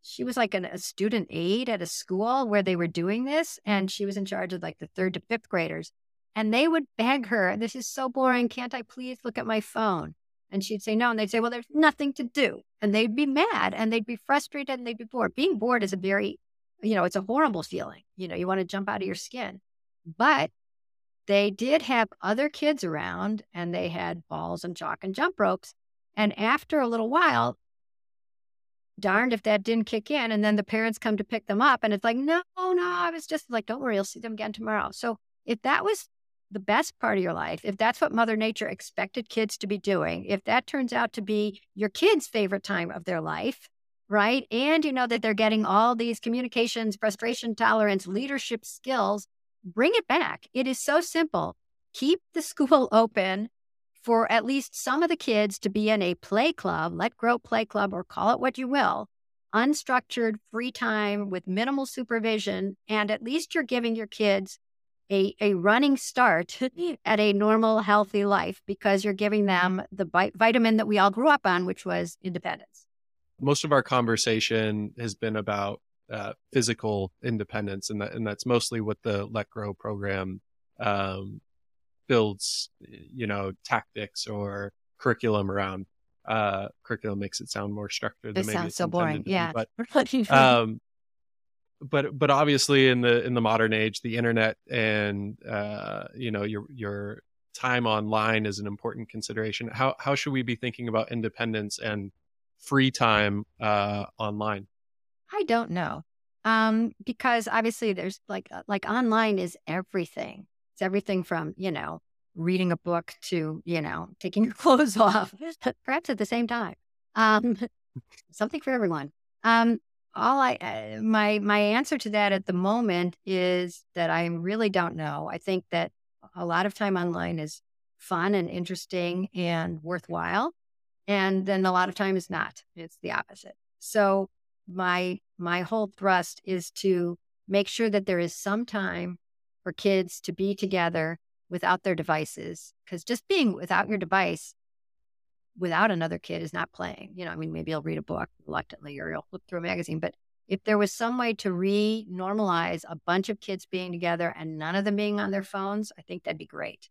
she was like an, a student aide at a school where they were doing this and she was in charge of like the third to fifth graders and they would beg her this is so boring can't i please look at my phone? And she'd say no and they'd say well there's nothing to do and they'd be mad and they'd be frustrated and they'd be bored. Being bored is a very you know it's a horrible feeling you know you want to jump out of your skin. But they did have other kids around and they had balls and chalk and jump ropes and after a little while darned if that didn't kick in. And then the parents come to pick them up and it's like, no, no, I was just like, don't worry, you'll see them again tomorrow. So if that was the best part of your life, if that's what Mother Nature expected kids to be doing, if that turns out to be your kids' favorite time of their life, right? And you know that they're getting all these communications, frustration tolerance, leadership skills, bring it back. It is so simple. Keep the school open for at least some of the kids to be in a play club, let grow play club, or call it what you will, unstructured free time with minimal supervision. And at least you're giving your kids a, a running start at a normal, healthy life because you're giving them the vitamin that we all grew up on, which was independence. Most of our conversation has been about uh, physical independence, and that, and that's mostly what the Let Grow program um, builds, you know, tactics or curriculum around. Uh, curriculum makes it sound more structured. It sounds so boring. Yeah. But, um, but, but obviously in the, in the modern age, the internet and, uh, you know, your, your time online is an important consideration. How, how should we be thinking about independence and free time, uh, online? I don't know. Um, because obviously there's like, uh, like online is everything. It's everything from, you know, reading a book to, you know, taking your clothes off, perhaps at the same time. Um, something for everyone. Um, all I, uh, my, my answer to that at the moment is that I really don't know. I think that a lot of time online is fun and interesting and worthwhile. And then a lot of time is not. It's the opposite. So my, my whole thrust is to make sure that there is some time for kids to be together without their devices. Because just being without your device, without another kid, is not playing. You know, I mean, maybe you'll read a book reluctantly or you'll flip through a magazine. But if there was some way to re normalize a bunch of kids being together and none of them being on their phones, I think that'd be great.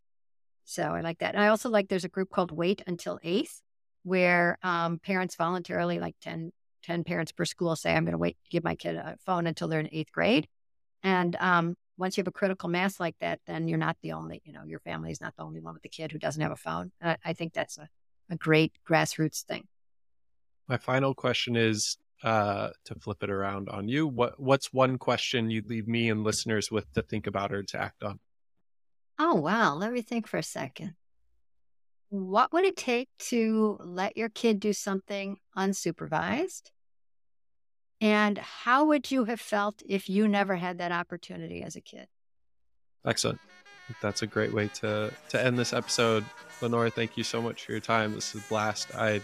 So I like that. And I also like there's a group called Wait Until Eighth, where um, parents voluntarily, like 10, 10 parents per school, say, I'm going to wait give my kid a phone until they're in eighth grade. And um, once you have a critical mass like that, then you're not the only, you know, your family is not the only one with a kid who doesn't have a phone. I, I think that's a, a great grassroots thing. My final question is uh, to flip it around on you. What What's one question you'd leave me and listeners with to think about or to act on? Oh, wow. Let me think for a second. What would it take to let your kid do something unsupervised and how would you have felt if you never had that opportunity as a kid? Excellent. That's a great way to to end this episode. Lenore, thank you so much for your time. This is a blast. I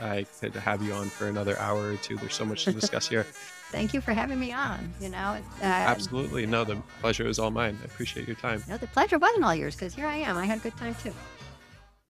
I could have you on for another hour or two. There's so much to discuss here. thank you for having me on. You know, uh, absolutely. No, the pleasure is all mine. I appreciate your time. No, the pleasure wasn't all yours because here I am. I had a good time too.